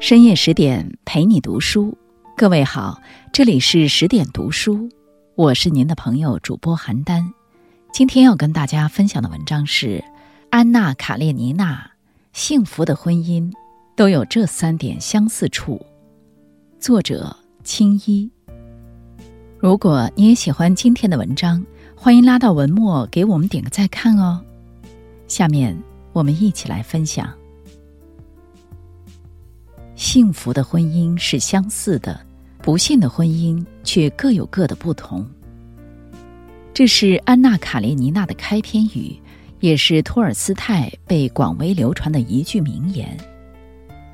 深夜十点陪你读书，各位好，这里是十点读书，我是您的朋友主播韩丹。今天要跟大家分享的文章是安娜·卡列尼娜。幸福的婚姻都有这三点相似处。作者：青衣。如果你也喜欢今天的文章，欢迎拉到文末给我们点个再看哦。下面我们一起来分享。幸福的婚姻是相似的，不幸的婚姻却各有各的不同。这是安娜·卡列尼娜的开篇语，也是托尔斯泰被广为流传的一句名言。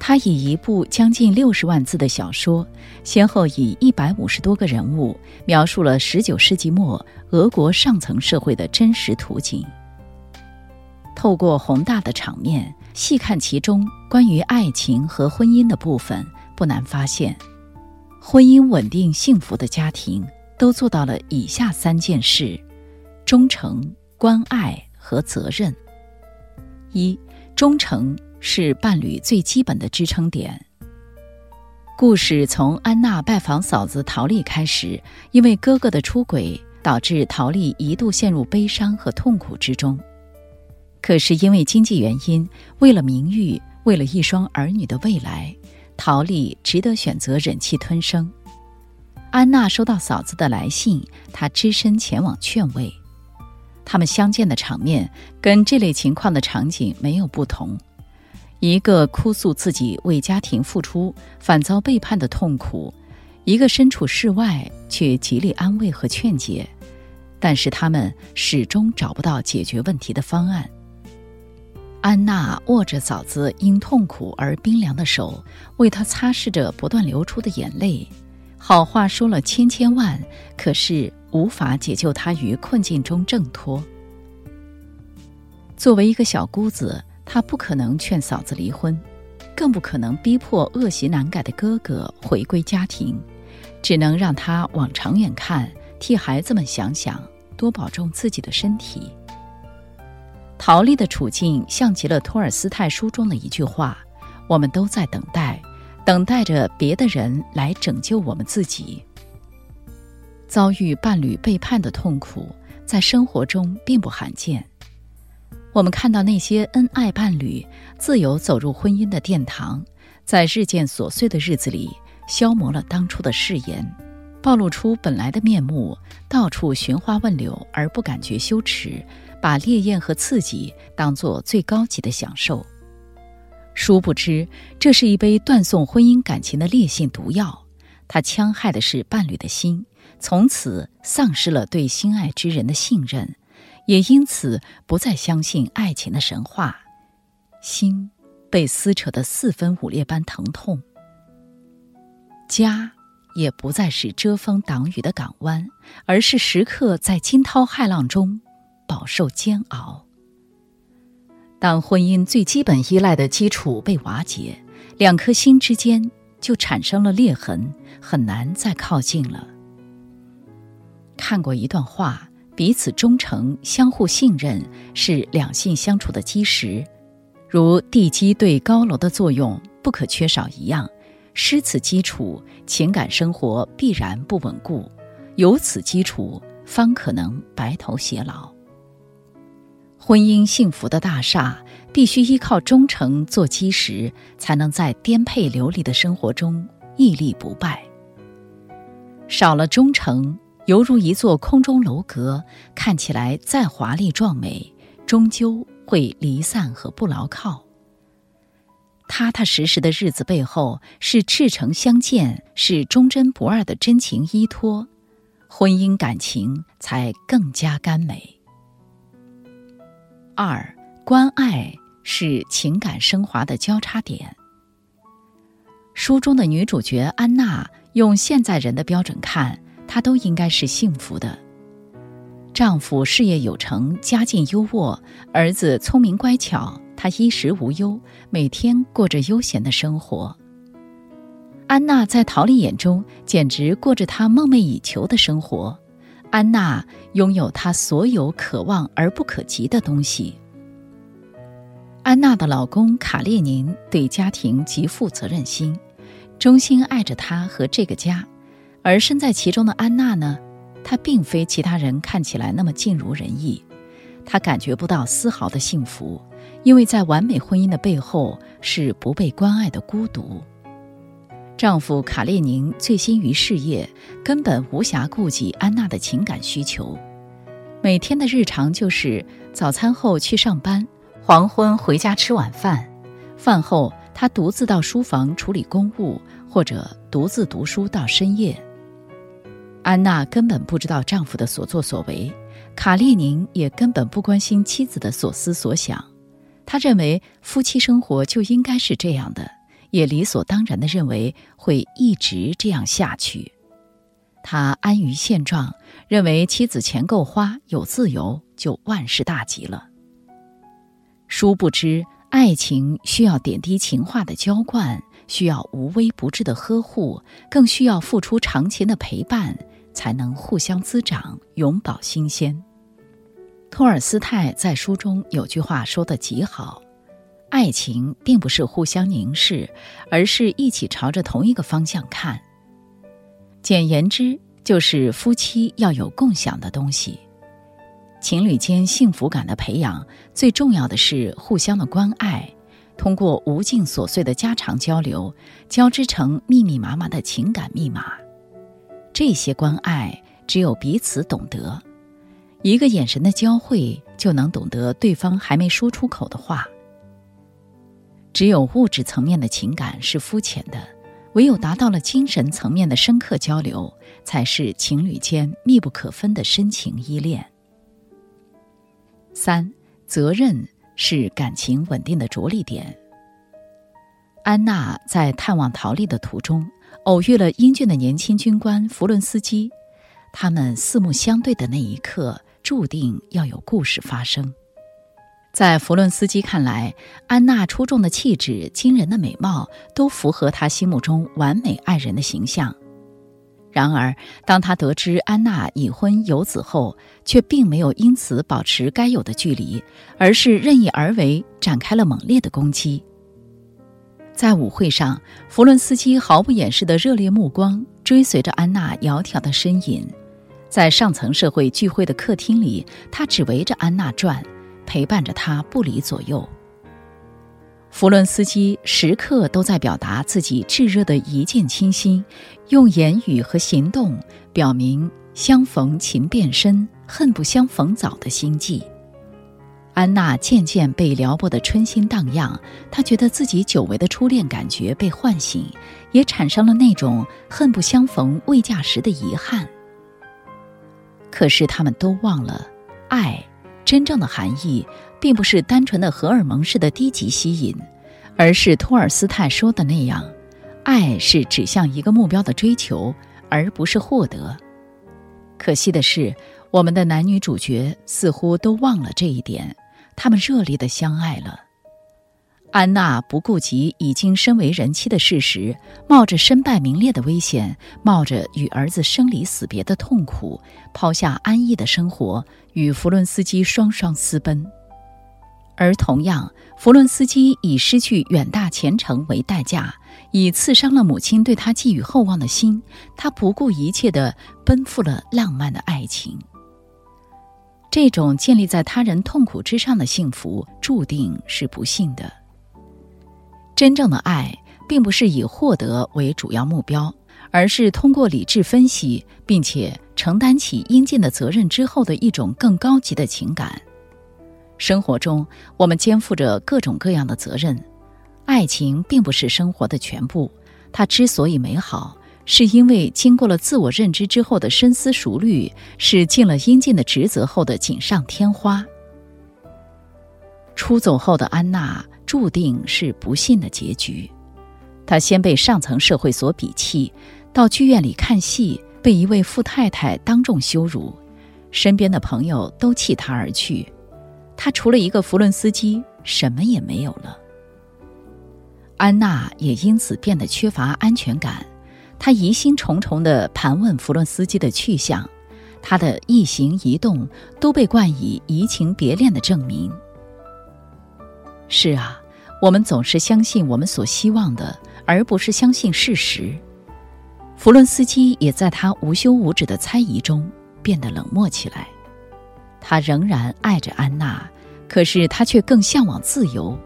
他以一部将近六十万字的小说，先后以一百五十多个人物，描述了十九世纪末俄国上层社会的真实图景。透过宏大的场面。细看其中关于爱情和婚姻的部分，不难发现，婚姻稳定幸福的家庭都做到了以下三件事：忠诚、关爱和责任。一、忠诚是伴侣最基本的支撑点。故事从安娜拜访嫂子陶丽开始，因为哥哥的出轨，导致陶丽一度陷入悲伤和痛苦之中。可是因为经济原因，为了名誉，为了一双儿女的未来，陶丽只得选择忍气吞声。安娜收到嫂子的来信，她只身前往劝慰。他们相见的场面跟这类情况的场景没有不同：一个哭诉自己为家庭付出反遭背叛的痛苦，一个身处世外却极力安慰和劝解。但是他们始终找不到解决问题的方案。安娜握着嫂子因痛苦而冰凉的手，为她擦拭着不断流出的眼泪。好话说了千千万，可是无法解救她于困境中挣脱。作为一个小姑子，她不可能劝嫂子离婚，更不可能逼迫恶习难改的哥哥回归家庭，只能让他往长远看，替孩子们想想，多保重自己的身体。陶丽的处境像极了托尔斯泰书中的一句话：“我们都在等待，等待着别的人来拯救我们自己。”遭遇伴侣背叛的痛苦，在生活中并不罕见。我们看到那些恩爱伴侣自由走入婚姻的殿堂，在日渐琐碎的日子里消磨了当初的誓言，暴露出本来的面目，到处寻花问柳而不感觉羞耻。把烈焰和刺激当作最高级的享受，殊不知这是一杯断送婚姻感情的烈性毒药。它戕害的是伴侣的心，从此丧失了对心爱之人的信任，也因此不再相信爱情的神话。心被撕扯得四分五裂般疼痛，家也不再是遮风挡雨的港湾，而是时刻在惊涛骇浪中。饱受煎熬。当婚姻最基本依赖的基础被瓦解，两颗心之间就产生了裂痕，很难再靠近了。看过一段话：彼此忠诚、相互信任是两性相处的基石，如地基对高楼的作用不可缺少一样。失此基础，情感生活必然不稳固；有此基础，方可能白头偕老。婚姻幸福的大厦必须依靠忠诚做基石，才能在颠沛流离的生活中屹立不败。少了忠诚，犹如一座空中楼阁，看起来再华丽壮美，终究会离散和不牢靠。踏踏实实的日子背后，是赤诚相见，是忠贞不二的真情依托，婚姻感情才更加甘美。二，关爱是情感升华的交叉点。书中的女主角安娜，用现在人的标准看，她都应该是幸福的。丈夫事业有成，家境优渥，儿子聪明乖巧，她衣食无忧，每天过着悠闲的生活。安娜在陶丽眼中，简直过着她梦寐以求的生活。安娜拥有她所有渴望而不可及的东西。安娜的老公卡列宁对家庭极负责任心，衷心爱着她和这个家，而身在其中的安娜呢，她并非其他人看起来那么尽如人意，她感觉不到丝毫的幸福，因为在完美婚姻的背后是不被关爱的孤独。丈夫卡列宁醉心于事业，根本无暇顾及安娜的情感需求。每天的日常就是早餐后去上班，黄昏回家吃晚饭，饭后他独自到书房处理公务，或者独自读书到深夜。安娜根本不知道丈夫的所作所为，卡列宁也根本不关心妻子的所思所想。他认为夫妻生活就应该是这样的。也理所当然地认为会一直这样下去，他安于现状，认为妻子钱够花，有自由就万事大吉了。殊不知，爱情需要点滴情话的浇灌，需要无微不至的呵护，更需要付出长情的陪伴，才能互相滋长，永葆新鲜。托尔斯泰在书中有句话说得极好。爱情并不是互相凝视，而是一起朝着同一个方向看。简言之，就是夫妻要有共享的东西。情侣间幸福感的培养，最重要的是互相的关爱，通过无尽琐碎的家常交流，交织成密密麻麻的情感密码。这些关爱，只有彼此懂得，一个眼神的交汇，就能懂得对方还没说出口的话。只有物质层面的情感是肤浅的，唯有达到了精神层面的深刻交流，才是情侣间密不可分的深情依恋。三，责任是感情稳定的着力点。安娜在探望陶丽的途中，偶遇了英俊的年轻军官弗伦斯基，他们四目相对的那一刻，注定要有故事发生。在弗伦斯基看来，安娜出众的气质、惊人的美貌都符合他心目中完美爱人的形象。然而，当他得知安娜已婚有子后，却并没有因此保持该有的距离，而是任意而为，展开了猛烈的攻击。在舞会上，弗伦斯基毫不掩饰的热烈目光追随着安娜窈窕的身影，在上层社会聚会的客厅里，他只围着安娜转。陪伴着他不离左右。弗伦斯基时刻都在表达自己炙热的一见倾心，用言语和行动表明相逢情变深，恨不相逢早的心迹。安娜渐渐被撩拨的春心荡漾，她觉得自己久违的初恋感觉被唤醒，也产生了那种恨不相逢未嫁时的遗憾。可是他们都忘了，爱。真正的含义，并不是单纯的荷尔蒙式的低级吸引，而是托尔斯泰说的那样：爱是指向一个目标的追求，而不是获得。可惜的是，我们的男女主角似乎都忘了这一点，他们热烈的相爱了。安娜不顾及已经身为人妻的事实，冒着身败名裂的危险，冒着与儿子生离死别的痛苦，抛下安逸的生活，与弗伦斯基双双私奔。而同样，弗伦斯基以失去远大前程为代价，以刺伤了母亲对他寄予厚望的心，他不顾一切地奔赴了浪漫的爱情。这种建立在他人痛苦之上的幸福，注定是不幸的。真正的爱，并不是以获得为主要目标，而是通过理智分析，并且承担起应尽的责任之后的一种更高级的情感。生活中，我们肩负着各种各样的责任，爱情并不是生活的全部。它之所以美好，是因为经过了自我认知之后的深思熟虑，是尽了应尽的职责后的锦上添花。出走后的安娜。注定是不幸的结局。他先被上层社会所鄙弃，到剧院里看戏，被一位富太太当众羞辱，身边的朋友都弃他而去，他除了一个弗伦斯基，什么也没有了。安娜也因此变得缺乏安全感，她疑心重重地盘问弗伦斯基的去向，他的一行一动都被冠以移情别恋的证明。是啊，我们总是相信我们所希望的，而不是相信事实。弗伦斯基也在他无休无止的猜疑中变得冷漠起来。他仍然爱着安娜，可是他却更向往自由，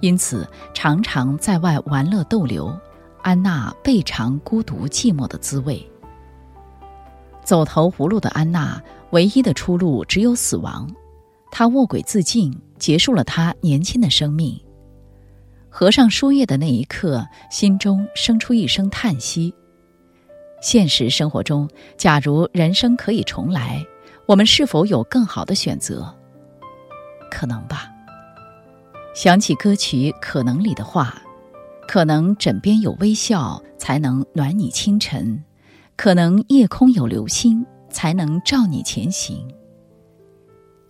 因此常常在外玩乐逗留。安娜倍尝孤独寂寞的滋味。走投无路的安娜，唯一的出路只有死亡。他卧轨自尽，结束了他年轻的生命。合上书页的那一刻，心中生出一声叹息。现实生活中，假如人生可以重来，我们是否有更好的选择？可能吧。想起歌曲《可能》里的话。可能枕边有微笑，才能暖你清晨；可能夜空有流星，才能照你前行。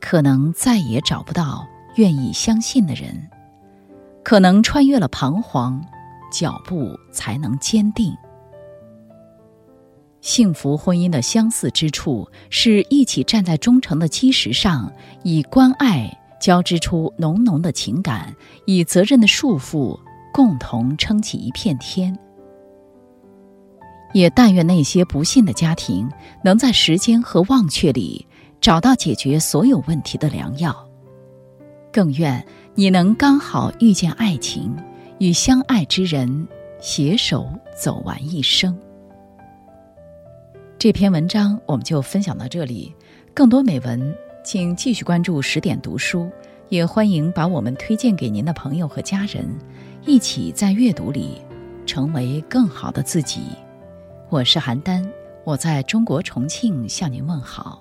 可能再也找不到愿意相信的人，可能穿越了彷徨，脚步才能坚定。幸福婚姻的相似之处，是一起站在忠诚的基石上，以关爱交织出浓浓的情感，以责任的束缚。共同撑起一片天，也但愿那些不幸的家庭能在时间和忘却里找到解决所有问题的良药。更愿你能刚好遇见爱情，与相爱之人携手走完一生。这篇文章我们就分享到这里，更多美文请继续关注十点读书，也欢迎把我们推荐给您的朋友和家人。一起在阅读里成为更好的自己。我是邯郸，我在中国重庆向您问好。